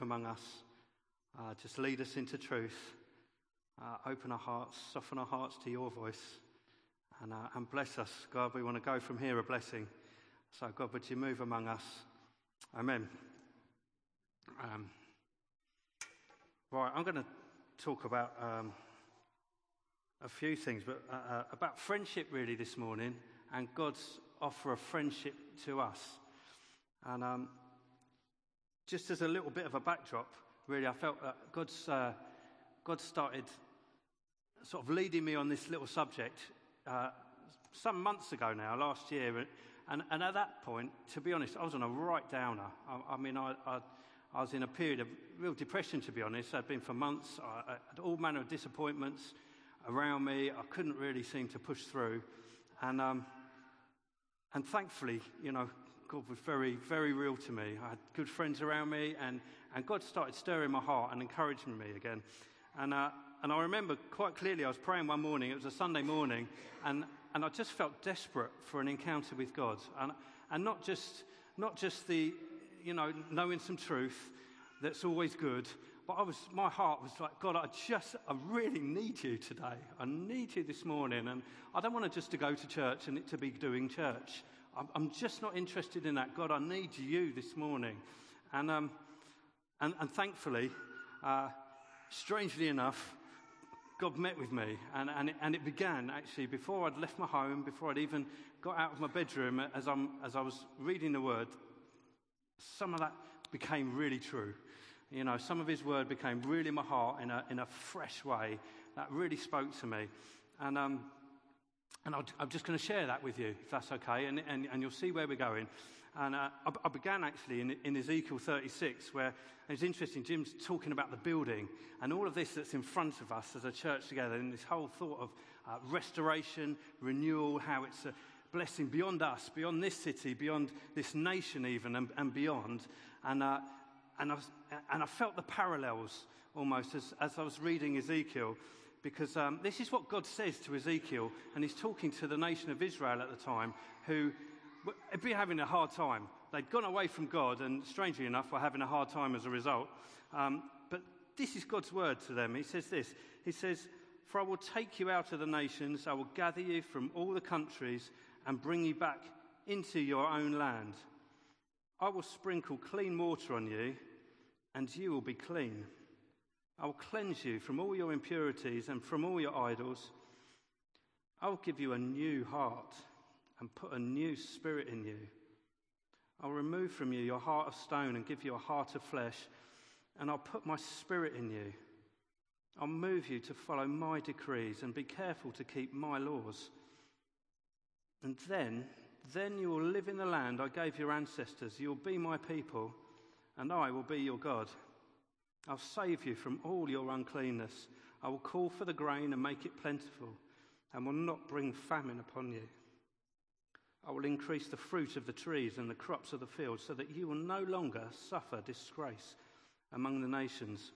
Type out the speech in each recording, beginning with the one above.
among us. Uh, just lead us into truth. Uh, open our hearts, soften our hearts to your voice, and, uh, and bless us. God, we want to go from here a blessing. So, God, would you move among us? Amen. Um, right, I'm going to talk about um, a few things, but uh, uh, about friendship really this morning and God's offer of friendship to us. And um, just as a little bit of a backdrop, really, I felt that God's, uh, God started sort of leading me on this little subject uh, some months ago now, last year. And, and, at that point, to be honest, I was on a right downer. I, I mean, I, I, I, was in a period of real depression, to be honest. I'd been for months, I, had all manner of disappointments around me. I couldn't really seem to push through. And, um, and thankfully, you know, God was very, very real to me. I had good friends around me, and, and God started stirring my heart and encouraging me again. And, uh, and I remember quite clearly, I was praying one morning, it was a Sunday morning, and, and I just felt desperate for an encounter with God. And, and not, just, not just the, you know, knowing some truth that's always good, but I was, my heart was like, God, I just, I really need you today. I need you this morning. And I don't want to just to go to church and it to be doing church. I'm, just not interested in that. God, I need you this morning. And, um, and, and thankfully, uh, strangely enough, God met with me, and, and, it, and it began actually before I'd left my home, before I'd even got out of my bedroom, as, I'm, as I was reading the word, some of that became really true. You know, some of his word became really in my heart in a, in a fresh way that really spoke to me. And, um, and i am just going to share that with you, if that's okay, and, and, and you'll see where we're going. And uh, I, I, began actually in, in, Ezekiel 36, where it's interesting, Jim's talking about the building and all of this that's in front of us as a church together, and this whole thought of uh, restoration, renewal, how it's a blessing beyond us, beyond this city, beyond this nation, even, and, and beyond. And, uh, and, I was, and I felt the parallels almost as, as I was reading Ezekiel because um, this is what God says to Ezekiel, and he's talking to the nation of Israel at the time, who had been having a hard time. They'd gone away from God, and strangely enough, were having a hard time as a result. Um, but this is God's word to them. He says this He says, For I will take you out of the nations, I will gather you from all the countries, and bring you back into your own land. I will sprinkle clean water on you, and you will be clean. I will cleanse you from all your impurities and from all your idols. I will give you a new heart and put a new spirit in you. I'll remove from you your heart of stone and give you a heart of flesh, and I'll put my spirit in you. I'll move you to follow my decrees and be careful to keep my laws. And then, then you will live in the land I gave your ancestors. You'll be my people, and I will be your God. I'll save you from all your uncleanness. I will call for the grain and make it plentiful, and will not bring famine upon you. I will increase the fruit of the trees and the crops of the field, so that you will no longer suffer disgrace among the nations.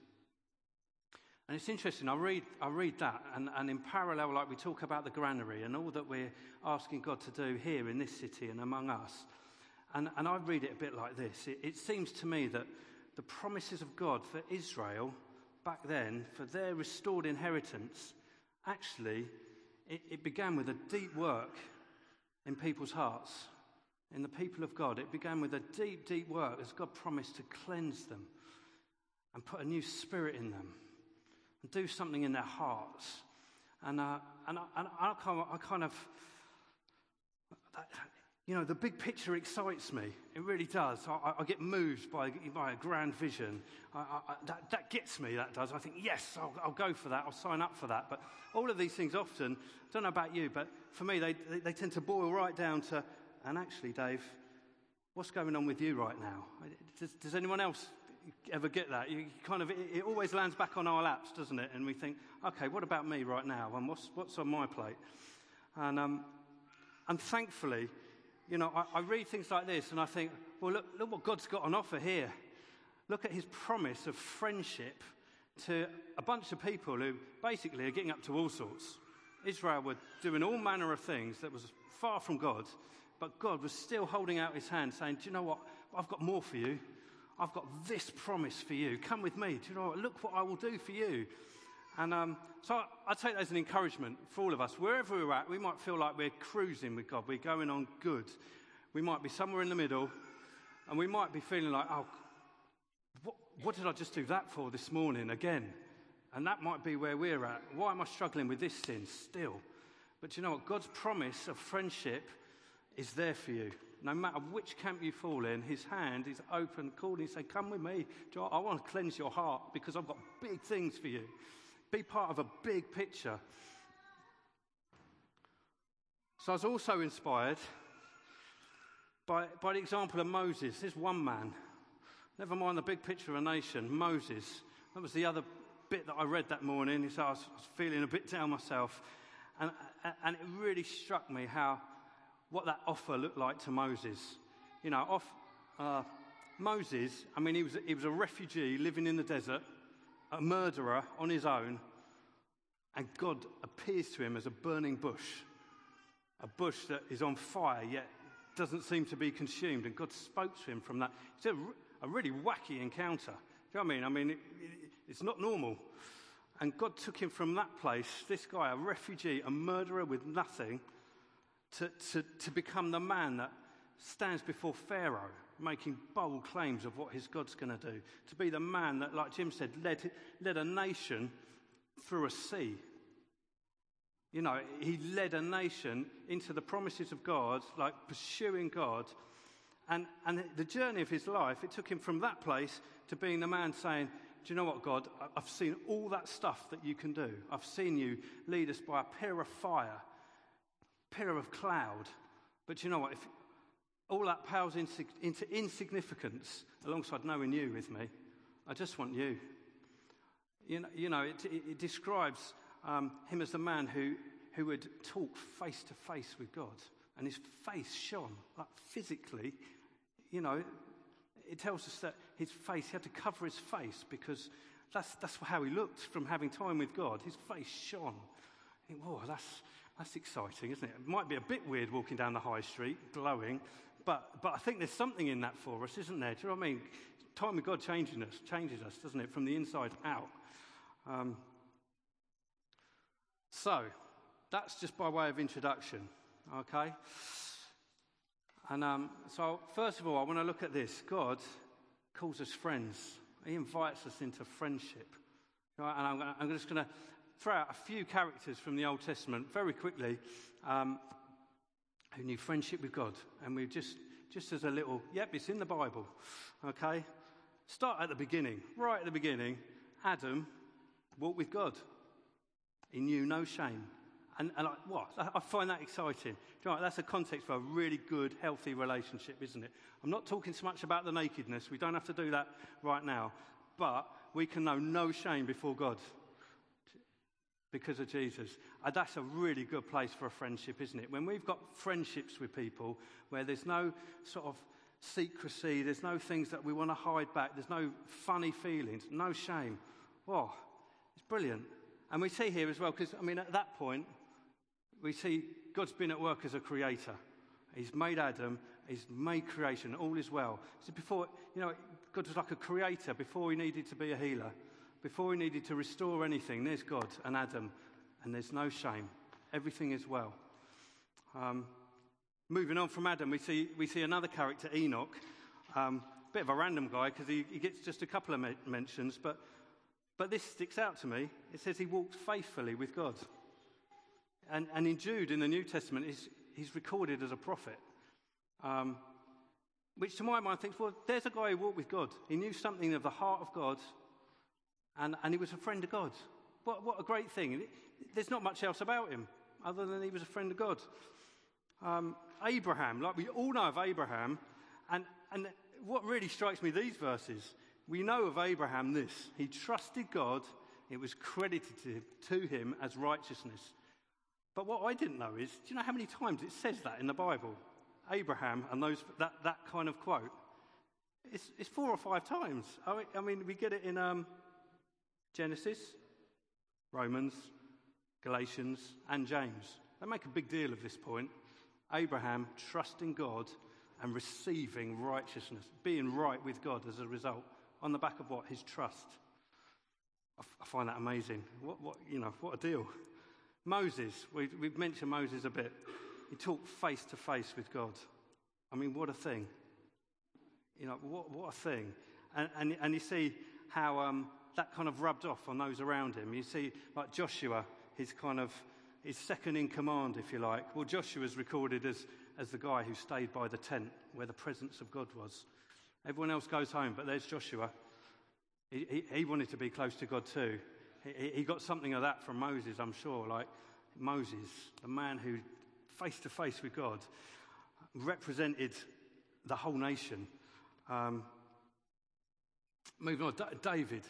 And it's interesting, I read, I read that, and, and in parallel, like we talk about the granary and all that we're asking God to do here in this city and among us. And, and I read it a bit like this it, it seems to me that the promises of God for Israel back then, for their restored inheritance, actually, it, it, began with a deep work in people's hearts, in the people of God. It began with a deep, deep work as God promised to cleanse them and put a new spirit in them and do something in their hearts. And, uh, and, I, and I, kind of, I kind of you know, the big picture excites me. It really does. I, I get moved by, by a grand vision. I, I, that, that, gets me, that does. I think, yes, I'll, I'll, go for that. I'll sign up for that. But all of these things often, I don't know about you, but for me, they, they, they tend to boil right down to, and actually, Dave, what's going on with you right now? Does, does anyone else ever get that? You kind of, it, it, always lands back on our laps, doesn't it? And we think, okay, what about me right now? And what's, what's on my plate? And, um, and thankfully, you know, I, I read things like this and I think, well, look, look what God's got on offer here. Look at his promise of friendship to a bunch of people who basically are getting up to all sorts. Israel were doing all manner of things that was far from God, but God was still holding out his hand saying, Do you know what? I've got more for you. I've got this promise for you. Come with me. Do you know what? Look what I will do for you. And um, so I, take that as an encouragement for all of us. Wherever we're at, we might feel like we're cruising with God, we're going on good. We might be somewhere in the middle, and we might be feeling like, oh, what, what did I just do that for this morning again? And that might be where we're at. Why am I struggling with this sin still? But you know what? God's promise of friendship is there for you. No matter which camp you fall in, his hand is open, calling say, Come with me. I want to cleanse your heart because I've got big things for you. Be part of a big picture. So I was also inspired by, by the example of Moses. There's one man. Never mind the big picture of a nation. Moses. That was the other bit that I read that morning. So I was, I was feeling a bit down myself. And, and it really struck me how what that offer looked like to Moses. You know, off, uh, Moses, I mean, he was, he was a refugee living in the desert, a murderer on his own, and God appears to him as a burning bush, a bush that is on fire yet doesn't seem to be consumed. And God spoke to him from that. It's a, a really wacky encounter. Do you know what I mean? I mean, it, it, it's not normal. And God took him from that place, this guy, a refugee, a murderer with nothing, to, to, to become the man that stands before Pharaoh, making bold claims of what his God's going to do. To be the man that, like Jim said, led, led a nation through a sea. You know, he led a nation into the promises of God, like pursuing God. And, and the journey of his life, it took him from that place to being the man saying, Do you know what, God? I've seen all that stuff that you can do. I've seen you lead us by a pillar of fire pillar of cloud. But you know what? If all that pales into insignificance alongside knowing you with me, I just want you. You know, you know it, it, it describes um, him as the man who, who would talk face to face with God. And his face shone, like physically. You know, it tells us that his face, he had to cover his face because that's, that's how he looked from having time with God. His face shone. think, whoa, that's, that's exciting, isn't it? It might be a bit weird walking down the high street, glowing, but, but I think there's something in that for us, isn't there? Do you know what I mean? Time of God changing us, changes us, doesn't it, from the inside out. Um, so, that's just by way of introduction, okay? And um, so, first of all, I want to look at this. God calls us friends, He invites us into friendship. Right? And I'm, I'm just going to throw out a few characters from the Old Testament very quickly um, who knew friendship with God. And we just, just as a little, yep, it's in the Bible. Okay? Start at the beginning. Right at the beginning, Adam walked with God. He knew no shame. And, and what? I find that exciting. You know, that's a context for a really good, healthy relationship, isn't it? I'm not talking so much about the nakedness. We don't have to do that right now. But we can know no shame before God because of Jesus. And that's a really good place for a friendship, isn't it? When we've got friendships with people where there's no sort of secrecy, there's no things that we want to hide back, there's no funny feelings, no shame. Oh, it's brilliant. And we see here as well, because I mean, at that point, we see God's been at work as a creator. He's made Adam, he's made creation, all is well. So before, you know, God was like a creator before he needed to be a healer. Before we needed to restore anything, there's God and Adam, and there's no shame. Everything is well. Um, moving on from Adam, we see, we see another character, Enoch. Um, bit of a random guy because he, he, gets just a couple of mentions, but, but this sticks out to me. It says he walked faithfully with God. And, and in Jude, in the New Testament, he's, he's recorded as a prophet. Um, which to my mind thinks, well, there's a guy who walked with God. He knew something of the heart of God and, and he was a friend of God. What, what a great thing. There's not much else about him other than he was a friend of God. Um, Abraham, like we all know of Abraham, and, and what really strikes me these verses, we know of Abraham this he trusted God, it was credited to him as righteousness. But what I didn't know is, do you know how many times it says that in the Bible? Abraham and those, that, that kind of quote. It's, it's four or five times. I mean, I mean we get it in um, Genesis, Romans, Galatians, and James. They make a big deal of this point. Abraham trusting God and receiving righteousness, being right with God as a result. On the back of what? His trust. I, find that amazing. What, what, you know, what a deal. Moses, we, we've mentioned Moses a bit. He talked face to face with God. I mean, what a thing. You know, what, what a thing. And, and, and you see how um, that kind of rubbed off on those around him. You see, like Joshua, his kind of his second in command, if you like. Well, Joshua is recorded as, as the guy who stayed by the tent where the presence of God was. Everyone else goes home, but there's Joshua. He, he, he wanted to be close to God too. He, he got something of that from Moses, I'm sure. Like Moses, the man who, face to face with God, represented the whole nation. Um, moving on, D- David.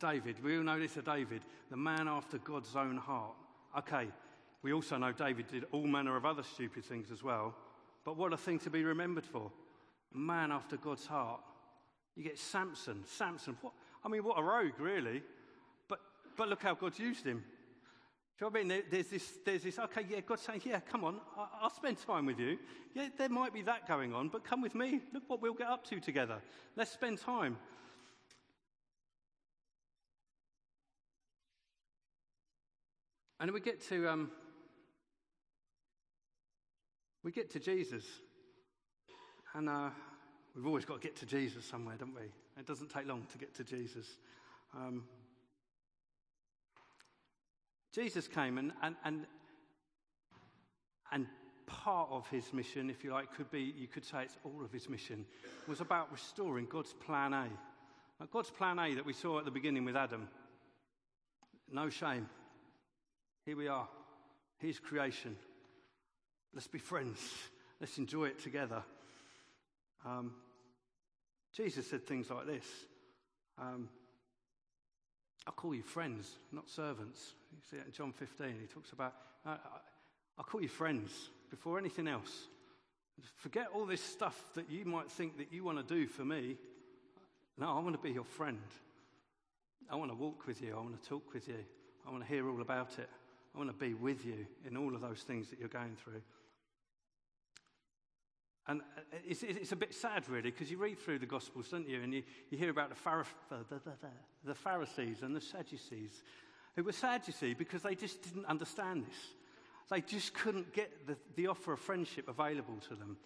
David, we all know this of David, the man after God's own heart. Okay, we also know David did all manner of other stupid things as well, but what a thing to be remembered for. Man after God's heart. You get Samson. Samson, what, I mean, what a rogue, really. But, but look how God's used him. Do you know what I mean? There's this, there's this, okay, yeah, God's saying, yeah, come on, I'll spend time with you. Yeah, there might be that going on, but come with me. Look what we'll get up to together. Let's spend time. And we get to um, we get to Jesus, and uh, we've always got to get to Jesus somewhere, don't we? It doesn't take long to get to Jesus. Um, Jesus came, and, and, and, and part of his mission, if you like, could be, you could say it's all of his mission, was about restoring God's plan A. God's plan A that we saw at the beginning with Adam. No shame. Here we are. His creation. Let's be friends. Let's enjoy it together. Um, Jesus said things like this um, I'll call you friends, not servants. You see it in John 15. He talks about, uh, I'll call you friends before anything else. Forget all this stuff that you might think that you want to do for me. No, I want to be your friend. I want to walk with you. I want to talk with you. I want to hear all about it. I want to be with you in all of those things that you're going through. And uh, it's, it's a bit sad, really, because you read through the Gospels, don't you? And you, you hear about the, the Pharisees and the Sadducees, who were sad, you see, because they just didn't understand this. They just couldn't get the, the offer of friendship available to them.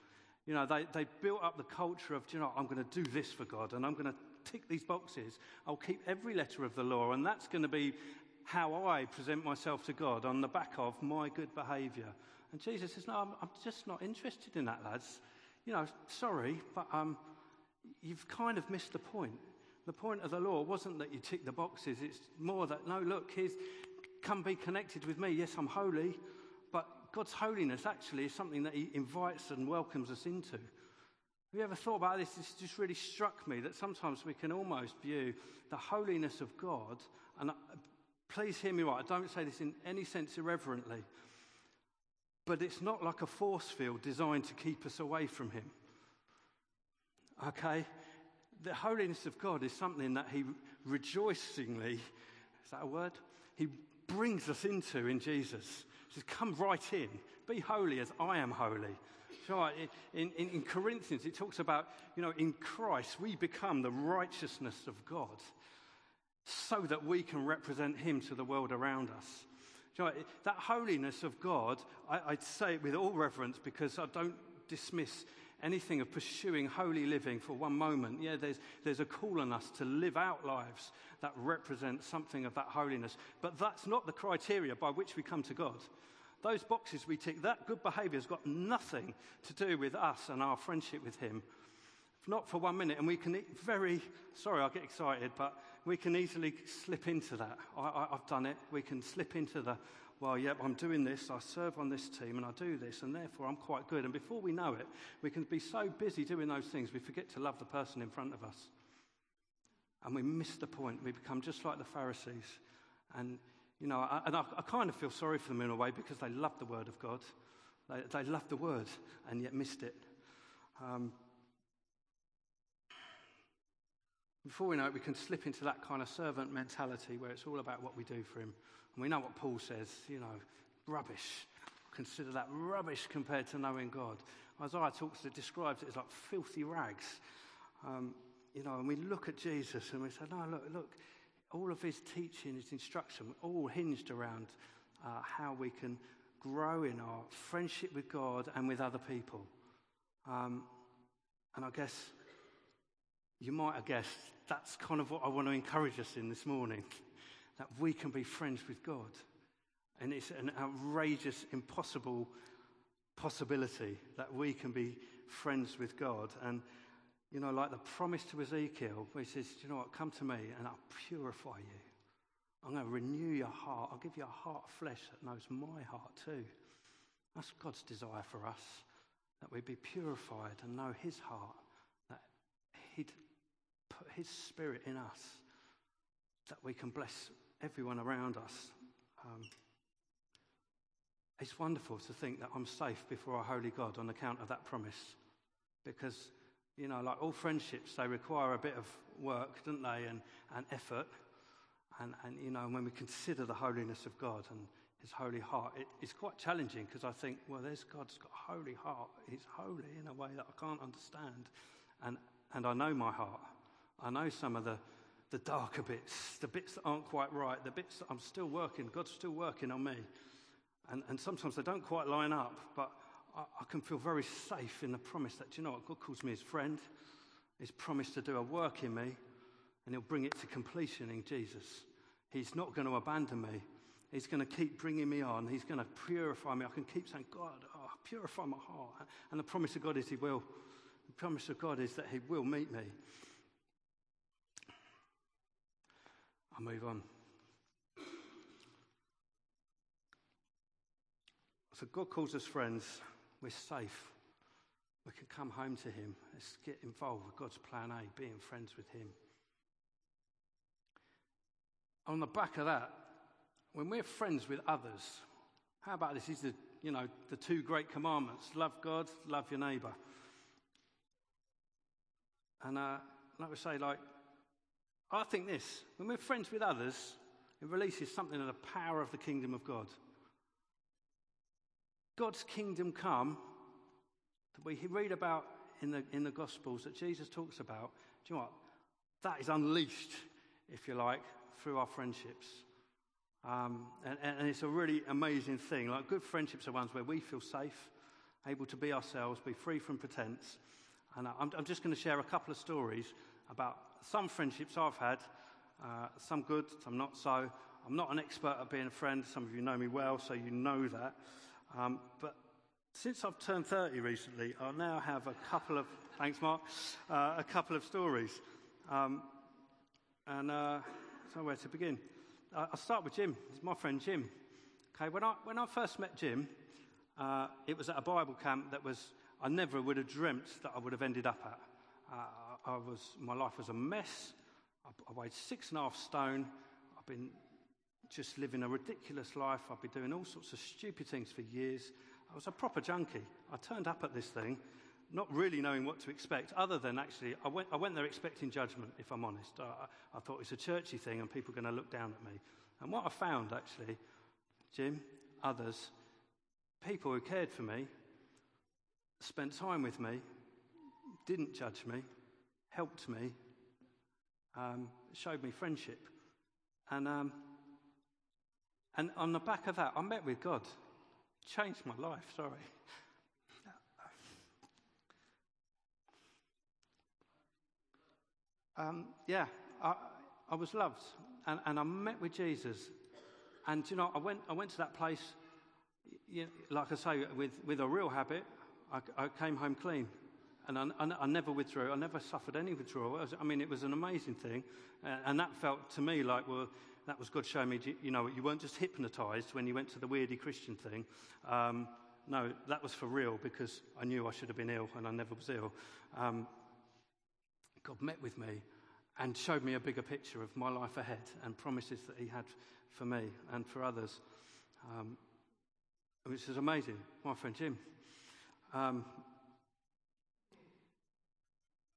You know, they, they built up the culture of, you know, I'm going to do this for God and I'm going to tick these boxes. I'll keep every letter of the law, and that's going to be how I present myself to God on the back of my good behavior. And Jesus says, No, I'm, I'm just not interested in that, lads. You know, sorry, but um, you've kind of missed the point. The point of the law wasn't that you tick the boxes, it's more that, no, look, here's, come be connected with me. Yes, I'm holy, but God's holiness actually is something that He invites and welcomes us into. Have you ever thought about this? This just really struck me that sometimes we can almost view the holiness of God, and uh, please hear me right, I don't say this in any sense irreverently, but it's not like a force field designed to keep us away from Him. Okay? The holiness of God is something that He rejoicingly, is that a word? He brings us into in Jesus. He says, Come right in, be holy as I am holy. In, in, in Corinthians, it talks about, you know, in Christ we become the righteousness of God so that we can represent Him to the world around us. You know, that holiness of God, I, I'd say it with all reverence because I don't dismiss anything of pursuing holy living for one moment. Yeah, there's, there's a call on us to live out lives that represent something of that holiness. But that's not the criteria by which we come to God. Those boxes we tick, that good behavior has got nothing to do with us and our friendship with Him. Not for one minute. And we can very, sorry, I get excited, but we can easily slip into that. I, have done it. We can slip into the, well, yep, I'm doing this, I serve on this team, and I do this, and therefore I'm quite good. And before we know it, we can be so busy doing those things, we forget to love the person in front of us. And we miss the point. We become just like the Pharisees. And, you know, I, and I, I kind of feel sorry for them in a way because they love the Word of God. They, they love the Word and yet missed it. Um, Before we know it, we can slip into that kind of servant mentality where it's all about what we do for him. And we know what Paul says, you know, rubbish. consider that rubbish compared to knowing God. Isaiah talks, it describes it as like filthy rags. Um, you know, and we look at Jesus and we say, no, look, look, all of his teaching, his instruction, all hinged around uh, how we can grow in our friendship with God and with other people. Um, and I guess you might have guessed that's kind of what I want to encourage us in this morning that we can be friends with God. And it's an outrageous, impossible possibility that we can be friends with God. And, you know, like the promise to Ezekiel, where he says, you know what, come to me and I'll purify you. I'm going to renew your heart. I'll give you a heart of flesh that knows my heart too. That's God's desire for us, that we be purified and know his heart, that he'd his spirit in us, that we can bless everyone around us. Um, it's wonderful to think that I'm safe before a holy God on account of that promise. Because, you know, like all friendships, they require a bit of work, don't they, and, and effort. And, and, you know, when we consider the holiness of God and his holy heart, it, it's quite challenging because I think, well, there's God's got a holy heart. He's holy in a way that I can't understand. And, and I know my heart. I know some of the, the darker bits, the bits that aren't quite right, the bits that I'm still working, God's still working on me. And, and sometimes they don't quite line up, but I, I can feel very safe in the promise that, you know what, God calls me his friend. He's promised to do a work in me, and he'll bring it to completion in Jesus. He's not going to abandon me. He's going to keep bringing me on. He's going to purify me. I can keep saying, God, oh, purify my heart. And the promise of God is He will. The promise of God is that He will meet me. I'll move on. So God calls us friends. We're safe. We can come home to Him. Let's get involved with God's plan A, being friends with Him. On the back of that, when we're friends with others, how about this? These are, you know, the two great commandments love God, love your neighbor. And uh, like we say, like, I think this when we're friends with others, it releases something of the power of the kingdom of God. God's kingdom come that we read about in the, in the Gospels that Jesus talks about, do you know what? That is unleashed, if you like, through our friendships. Um, and, and, it's a really amazing thing. Like good friendships are ones where we feel safe, able to be ourselves, be free from pretense. And I'm, I'm just going to share a couple of stories about some friendships I've had, uh, some good, some not so. I'm not an expert at being a friend. Some of you know me well, so you know that. Um, but since I've turned 30 recently, I now have a couple of, thanks Mark, uh, a couple of stories. Um, and uh, so where to begin? Uh, I'll start with Jim. He's my friend Jim. Okay, when I, when I first met Jim, uh, it was at a Bible camp that was, I never would have dreamt that I would have ended up at. I was, my life was a mess. I, I weighed six and a half stone. I've been just living a ridiculous life. I've been doing all sorts of stupid things for years. I was a proper junkie. I turned up at this thing not really knowing what to expect, other than actually, I went, I went there expecting judgment, if I'm honest. I, I thought it's a churchy thing and people are going to look down at me. And what I found, actually, Jim, others, people who cared for me, spent time with me, didn't judge me, helped me, um, showed me friendship. And um, and on the back of that, I met with God. Changed my life, sorry. Um, yeah, I, I, was loved. And, and, I met with Jesus. And, you know, I went, I went to that place, you know, like I say, with, with a real habit. I, I came home clean. And I, I, never withdrew. I never suffered any withdrawal. I mean, it was an amazing thing. Uh, and that felt to me like, well, that was God showing me, you know, you weren't just hypnotized when you went to the weirdy Christian thing. Um, no, that was for real because I knew I should have been ill and I never was ill. Um, God met with me and showed me a bigger picture of my life ahead and promises that He had for me and for others, um, which is amazing. My friend Jim. Um,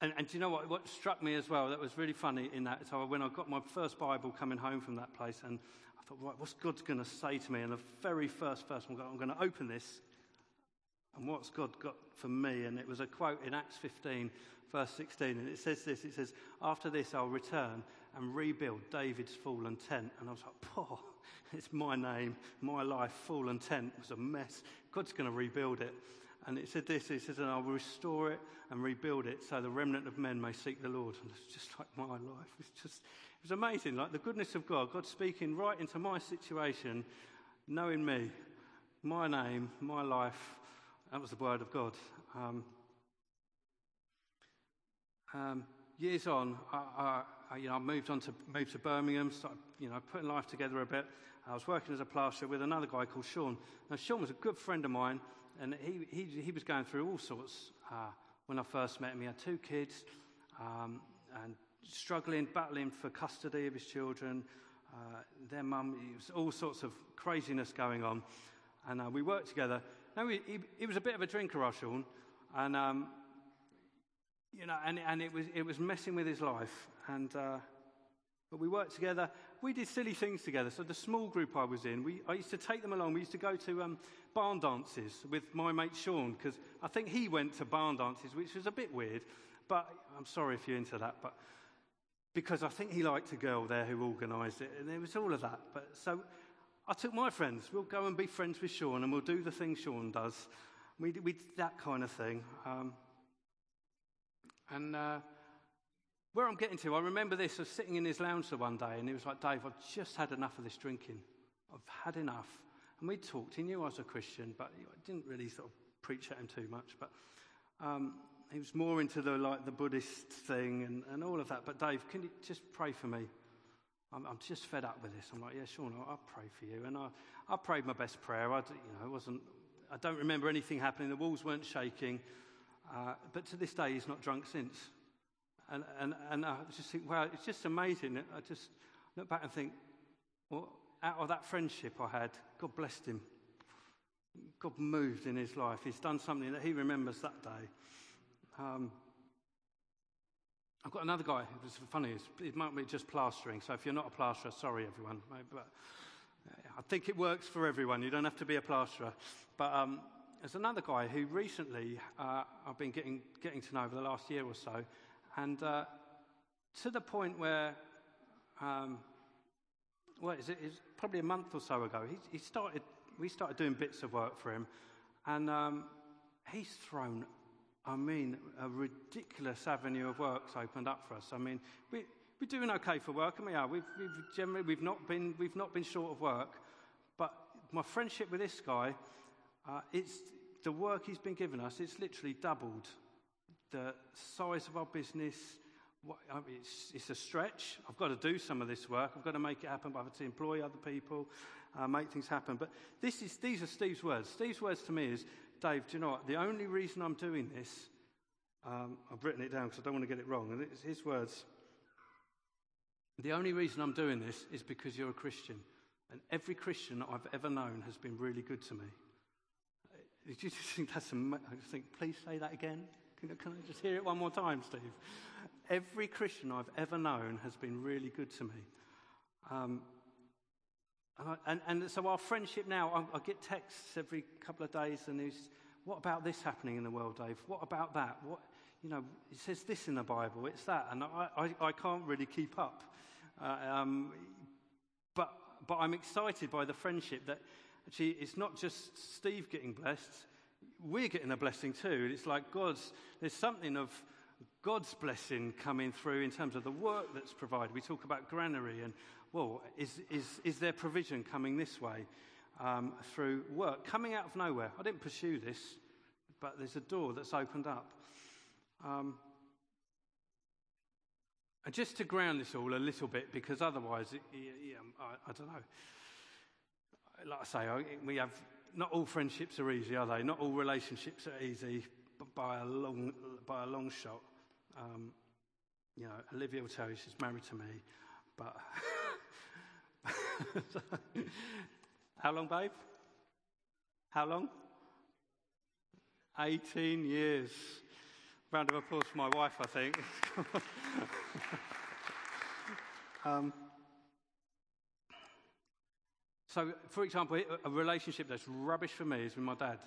And, and do you know what, what struck me as well? That was really funny in that. So when I got my first Bible coming home from that place, and I thought, right, what's God going to say to me? And the very first verse, I'm going to open this. And what's God got for me? And it was a quote in Acts 15, verse 16. And it says this it says, After this, I'll return and rebuild David's fallen tent. And I was like, Poor, it's my name, my life, fallen tent. Was a mess. God's going to rebuild it. And it said this it says, And I will restore it and rebuild it so the remnant of men may seek the Lord. And it's just like my life. It's just, it was amazing. Like the goodness of God, God speaking right into my situation, knowing me, my name, my life. That was the word of God. Um, um, years on, I, I, you know, I moved on to moved to Birmingham, started, you know, putting life together a bit. I was working as a plasterer with another guy called Sean. Now, Sean was a good friend of mine and he, he, he was going through all sorts. Uh, when I first met him, he had two kids um, and struggling, battling for custody of his children. Uh, their mum, it was all sorts of craziness going on. And uh, we worked together. Now, he, he, he, was a bit of a drinker, Sean, and, um, you know, and, and it, was, it was messing with his life. And, uh, but we worked together. We did silly things together. So the small group I was in, we, I used to take them along. We used to go to um, barn dances with my mate Sean because I think he went to barn dances, which was a bit weird. But I'm sorry if you're into that. But because I think he liked a girl there who organised it, and it was all of that. But so I took my friends. We'll go and be friends with Sean, and we'll do the thing Sean does. We, we did that kind of thing. Um, and uh, where I'm getting to, I remember this. I was sitting in his lounge one day, and he was like, Dave, I've just had enough of this drinking. I've had enough. And we talked. He knew I was a Christian, but I didn't really sort of preach at him too much. But um, he was more into the like the Buddhist thing and, and all of that. But Dave, can you just pray for me? I'm, I'm just fed up with this. I'm like, yeah, sure, no, I'll pray for you. And I, I prayed my best prayer. I, you know, wasn't. I don't remember anything happening. The walls weren't shaking. Uh, but to this day, he's not drunk since. And, and, and I just think, wow, it's just amazing. I just look back and think, well, out of that friendship I had, God blessed him. God moved in his life. He's done something that he remembers that day. Um, I've got another guy who's funny. It might be just plastering. So if you're not a plasterer, sorry everyone. But I think it works for everyone. You don't have to be a plasterer. But um, there's another guy who recently uh, I've been getting, getting to know over the last year or so. And uh, to the point where, um, well, it's, it's, probably a month or so ago, he, he, started, we started doing bits of work for him. And um, he's thrown, I mean, a ridiculous avenue of work's opened up for us. I mean, we, we're doing okay for work, and we are. We've, we've generally we've not been we've not been short of work, but my friendship with this guy, uh, it's the work he's been giving us. It's literally doubled the size of our business. It's, it's, a stretch. I've got to do some of this work. I've got to make it happen. I have to employ other people, uh, make things happen. But this is, these are Steve's words. Steve's words to me is, Dave, do you know what? The only reason I'm doing this, um, I've written it down because I don't want to get it wrong. And it's his words. The only reason I'm doing this is because you're a Christian. And every Christian I've ever known has been really good to me. Did you just think that's? I think, please say that again. Can, can I just hear it one more time, Steve? Every Christian I've ever known has been really good to me. Um, and, I, and, and, so our friendship now, I, I, get texts every couple of days, and he's, what about this happening in the world, Dave? What about that? What, you know, it says this in the Bible, it's that, and I, I, I can't really keep up. Uh, um, but, but I'm excited by the friendship that actually it's not just Steve getting blessed, we're getting a blessing too. It's like God's, there's something of God's blessing coming through in terms of the work that's provided. We talk about granary and, well, is, is, is there provision coming this way um, through work? Coming out of nowhere. I didn't pursue this, but there's a door that's opened up. Um, and just to ground this all a little bit, because otherwise, it, I, I, don't know. Like I say, we have not all friendships are easy, are they? Not all relationships are easy by a long, by a long shot. Um, you know, Olivia will tell you she's married to me, but how long, babe? How long? 18 years. Round of applause for my wife, I think. um, so, for example, a relationship that's rubbish for me is with my dad.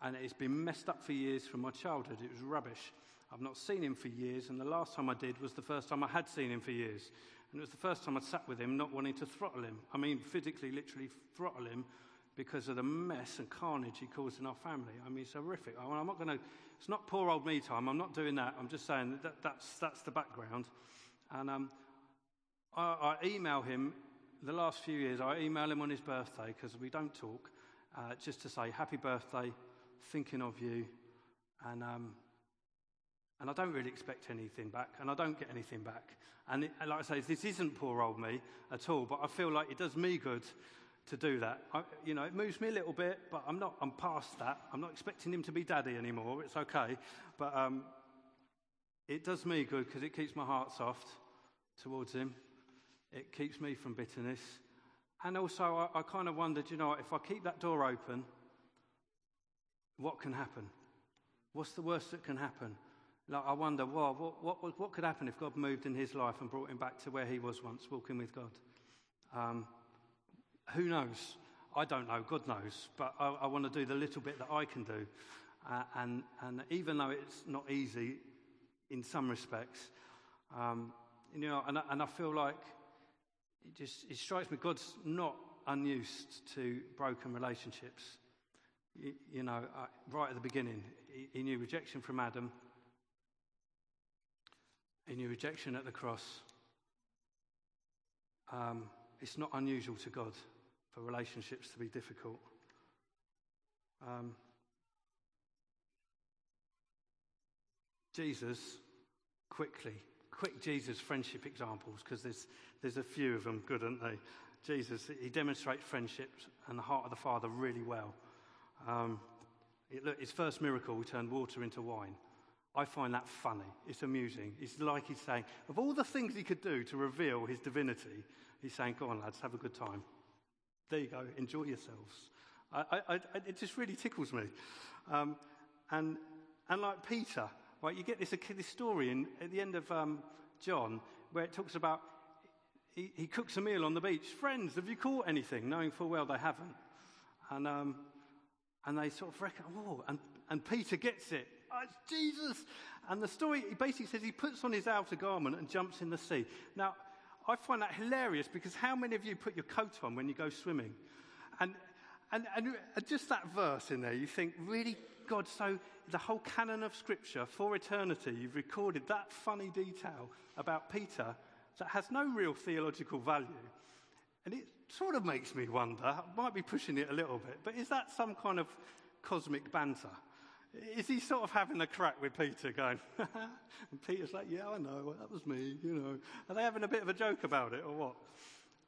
And it's been messed up for years from my childhood. It was rubbish. I've not seen him for years, and the last time I did was the first time I had seen him for years. And it was the first time I'd sat with him not wanting to throttle him. I mean, physically, literally throttle him because of the mess and carnage he caused in our family. I mean, it's horrific. I am not going to, it's not poor old me time. I'm not doing that. I'm just saying that that's, that's the background. And um, I, I, email him the last few years, I email him on his birthday because we don't talk, uh, just to say, Happy birthday, thinking of you. And, um, and I don't really expect anything back, and I don't get anything back. And it, like I say, this isn't poor old me at all, but I feel like it does me good to do that. I, you know, it moves me a little bit, but I'm not. I'm past that. I'm not expecting him to be daddy anymore. It's okay, but um, it does me good because it keeps my heart soft towards him. It keeps me from bitterness, and also I, I kind of wondered, you know, if I keep that door open, what can happen? What's the worst that can happen? Like, I wonder, well, what, what, what could happen if God moved in his life and brought him back to where he was once, walking with God? Um, who knows? I don't know, God knows, but I, I, want to do the little bit that I can do. Uh, and, and even though it's not easy in some respects, um, you know, and, and I feel like it just it strikes me God's not unused to broken relationships. You, you know, uh, right at the beginning, he, he knew rejection from Adam, he knew rejection at the cross. Um, it's not unusual to God for relationships to be difficult. Um, Jesus, quickly, quick Jesus friendship examples, because there's, there's a few of them good, aren't they? Jesus, he demonstrates friendship and the heart of the Father really well. Um, it, look, his first miracle, he turned water into wine. I find that funny. It's amusing. It's like he's saying, of all the things he could do to reveal his divinity, he's saying, Go on, lads, have a good time. There you go, enjoy yourselves. I, I, I, it just really tickles me. Um, and, and like Peter, right, you get this, this story in, at the end of um, John where it talks about he, he, cooks a meal on the beach. Friends, have you caught anything? Knowing full well they haven't. And, um, and they sort of reckon, oh, and, and Peter gets it. Oh, it's Jesus. And the story, he basically says he puts on his outer garment and jumps in the sea. Now, I find that hilarious because how many of you put your coat on when you go swimming? And, and, and just that verse in there, you think, really, God, so the whole canon of Scripture for eternity, you've recorded that funny detail about Peter that has no real theological value. And it sort of makes me wonder, I might be pushing it a little bit, but is that some kind of cosmic banter? Is he sort of having a crack with Peter, going, and Peter's like, yeah, I know, that was me, you know. Are they having a bit of a joke about it or what?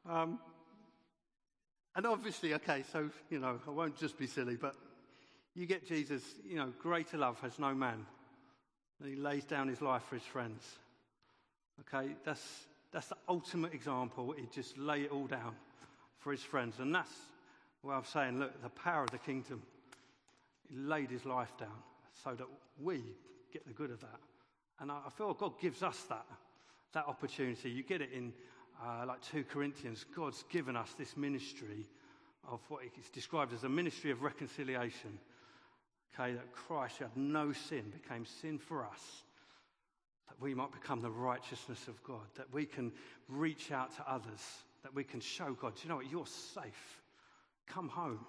Um, and obviously, okay, so, you know, I won't just be silly, but you get Jesus, you know, greater love has no man. And he lays down his life for his friends. Okay, that's, that's the ultimate example. He just lay it all down for his friends. And that's what I'm saying, look, the power of the kingdom. He laid his life down so that we get the good of that. And I feel God gives us that, that opportunity. You get it in uh, like 2 Corinthians. God's given us this ministry of what is described as a ministry of reconciliation. Okay, that Christ, who had no sin, became sin for us, that we might become the righteousness of God, that we can reach out to others, that we can show God, you know what, you're safe. Come home.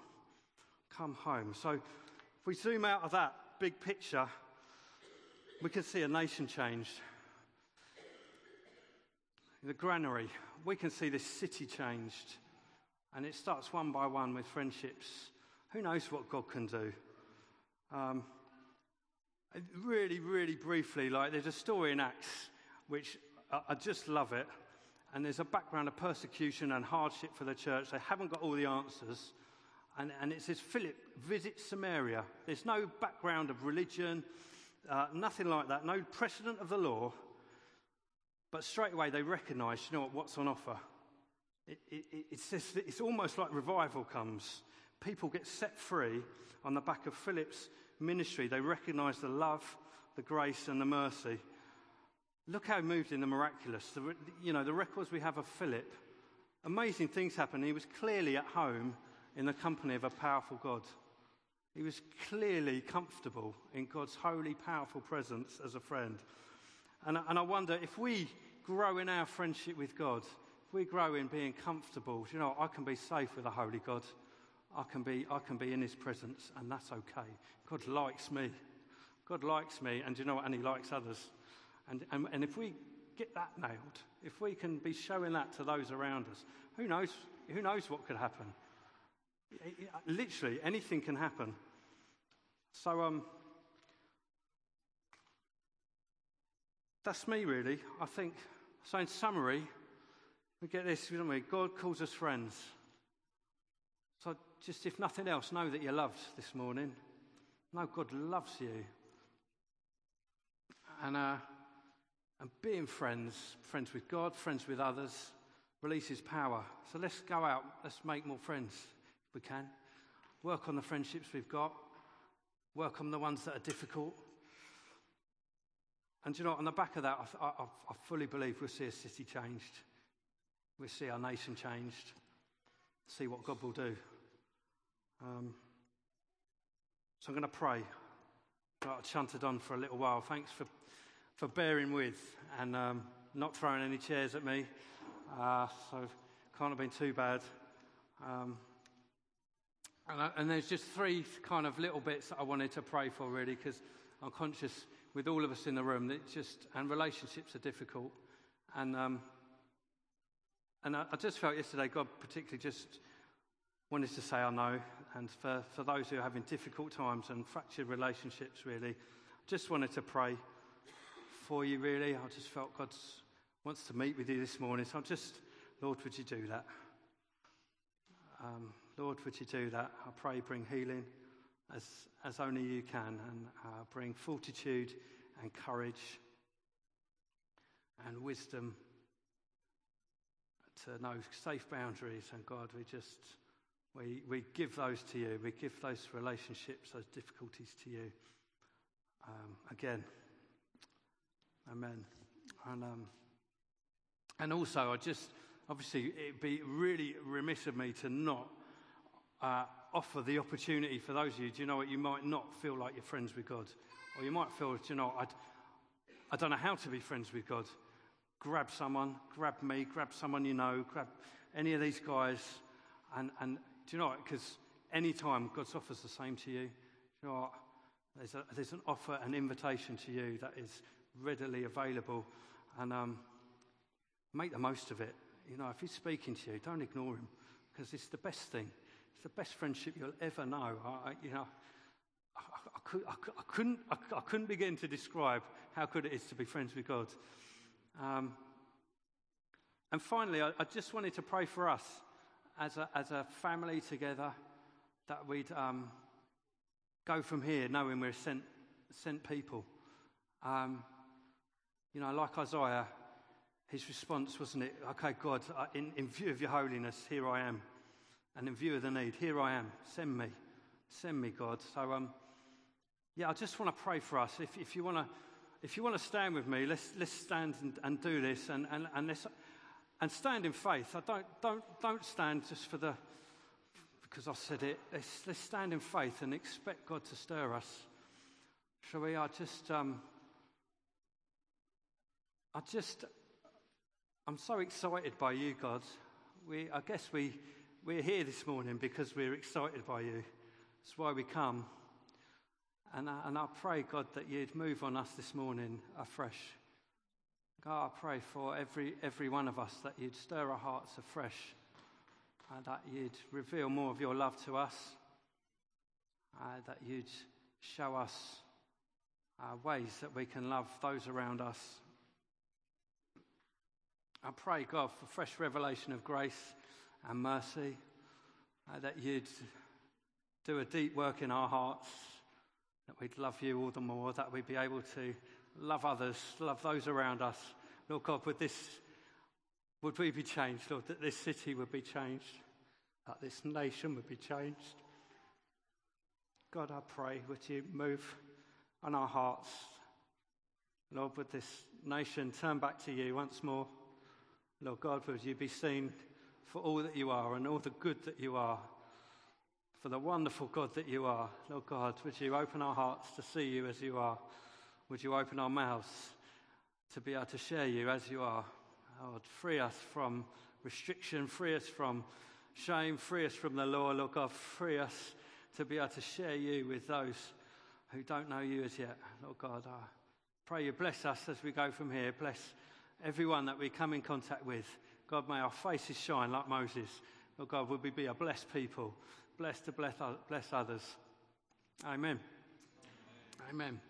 Come home. So if we zoom out of that big picture, we can see a nation changed. The granary, we can see this city changed. And it starts one by one with friendships. Who knows what God can do? Um, really, really briefly, like there's a story in Acts which I, I just love it. And there's a background of persecution and hardship for the church. They haven't got all the answers. And, and it says, Philip visits Samaria. There's no background of religion, uh, nothing like that, no precedent of the law. But straight away they recognize, you know what, what's on offer. It, it, it says it's almost like revival comes. People get set free on the back of Philip's ministry. They recognize the love, the grace and the mercy. Look how moved in the miraculous. The, you know, the records we have of Philip, amazing things happened. He was clearly at home in the company of a powerful God. He was clearly comfortable in God's holy, powerful presence as a friend. And, and I wonder if we grow in our friendship with God, if we grow in being comfortable, you know, I can be safe with a holy God. I can be, I can be in his presence, and that's okay. God likes me. God likes me, and you know what? And he likes others. And, and, and if we get that nailed, if we can be showing that to those around us, who knows, who knows what could happen? Literally, anything can happen. So, um, that's me, really. I think, so in summary, we get this, don't we? God calls us friends. Just if nothing else, know that you're loved this morning. Know God loves you. And, uh, and being friends, friends with God, friends with others, releases power. So let's go out, let's make more friends if we can. Work on the friendships we've got, work on the ones that are difficult. And you know, on the back of that, I, I, I fully believe we'll see a city changed. We'll see our nation changed. See what God will do. Um, so I'm going to pray. I chanted on for a little while. Thanks for, for bearing with and um, not throwing any chairs at me. Uh, so can't have been too bad. Um, and, I, and, there's just three kind of little bits that I wanted to pray for, really, because I'm conscious with all of us in the room that just and relationships are difficult. And um, and I, I, just felt yesterday God particularly just wanted to say I know. And for, for those who are having difficult times and fractured relationships, really, I just wanted to pray for you, really. I just felt God wants to meet with you this morning. So I'm just, Lord, would you do that? Um, Lord, would you do that? I pray, bring healing as, as only you can, and uh, bring fortitude and courage and wisdom to know safe boundaries. And God, we just, we, we give those to you. We give those relationships, those difficulties to you. Um, again, amen. And, um, and also, I just, obviously, it'd be really remiss of me to not uh, offer the opportunity for those of you, do you know what, you might not feel like you're friends with God. Or you might feel, do you know, I'd, I don't know how to be friends with God. Grab someone, grab me, grab someone you know, grab any of these guys. And, and do you know what? Because any time God offers the same to you, you know what? There's, a, there's an offer, an invitation to you that is readily available. And um, make the most of it. You know, if he's speaking to you, don't ignore him because it's the best thing. It's the best friendship you'll ever know. I, you know, I, I, could, I couldn't, I, couldn't begin to describe how good it is to be friends with God. Um, and finally, I, just wanted to pray for us as a, as a family together that we'd um, go from here knowing we're sent, sent people. Um, you know, like Isaiah, his response wasn't it, okay, God, in, in view of your holiness, here I am. And in view of the need, here I am. Send me. Send me, God. So, um, yeah, I just want to pray for us. If, if you want to. If you want to stand with me, let's, let's stand and, and do this and, and, and, let's, and stand in faith. I don't, don't, don't stand just for the, because I said it. Let's, let's stand in faith and expect God to stir us. Shall we? I just, um, I just, I'm so excited by you, God. We, I guess we, we're here this morning because we're excited by you. That's why we come. And I, and I pray, God, that you'd move on us this morning afresh. God, I pray for every, every one of us that you'd stir our hearts afresh, and that you'd reveal more of your love to us, uh, that you'd show us uh, ways that we can love those around us. I pray, God, for fresh revelation of grace and mercy, uh, that you'd do a deep work in our hearts, that we'd love you all the more, that we'd be able to love others, love those around us. Lord God, would this, would we be changed, Lord, that this city would be changed, that this nation would be changed. God, I pray, would you move on our hearts Lord, would this nation turn back to you once more? Lord God, would you be seen for all that you are and all the good that you are, for the wonderful God that you are. Lord God, would you open our hearts to see you as you are? Would you open our mouths to be able to share you as you are? Lord, free us from restriction, free us from shame, free us from the law. Lord God, free us to be able to share you with those who don't know you as yet. Lord God, I pray you bless us as we go from here. Bless everyone that we come in contact with. God, may our faces shine like Moses. Lord God, would we be a blessed people, blessed to bless, bless others. Amen. Amen. Amen.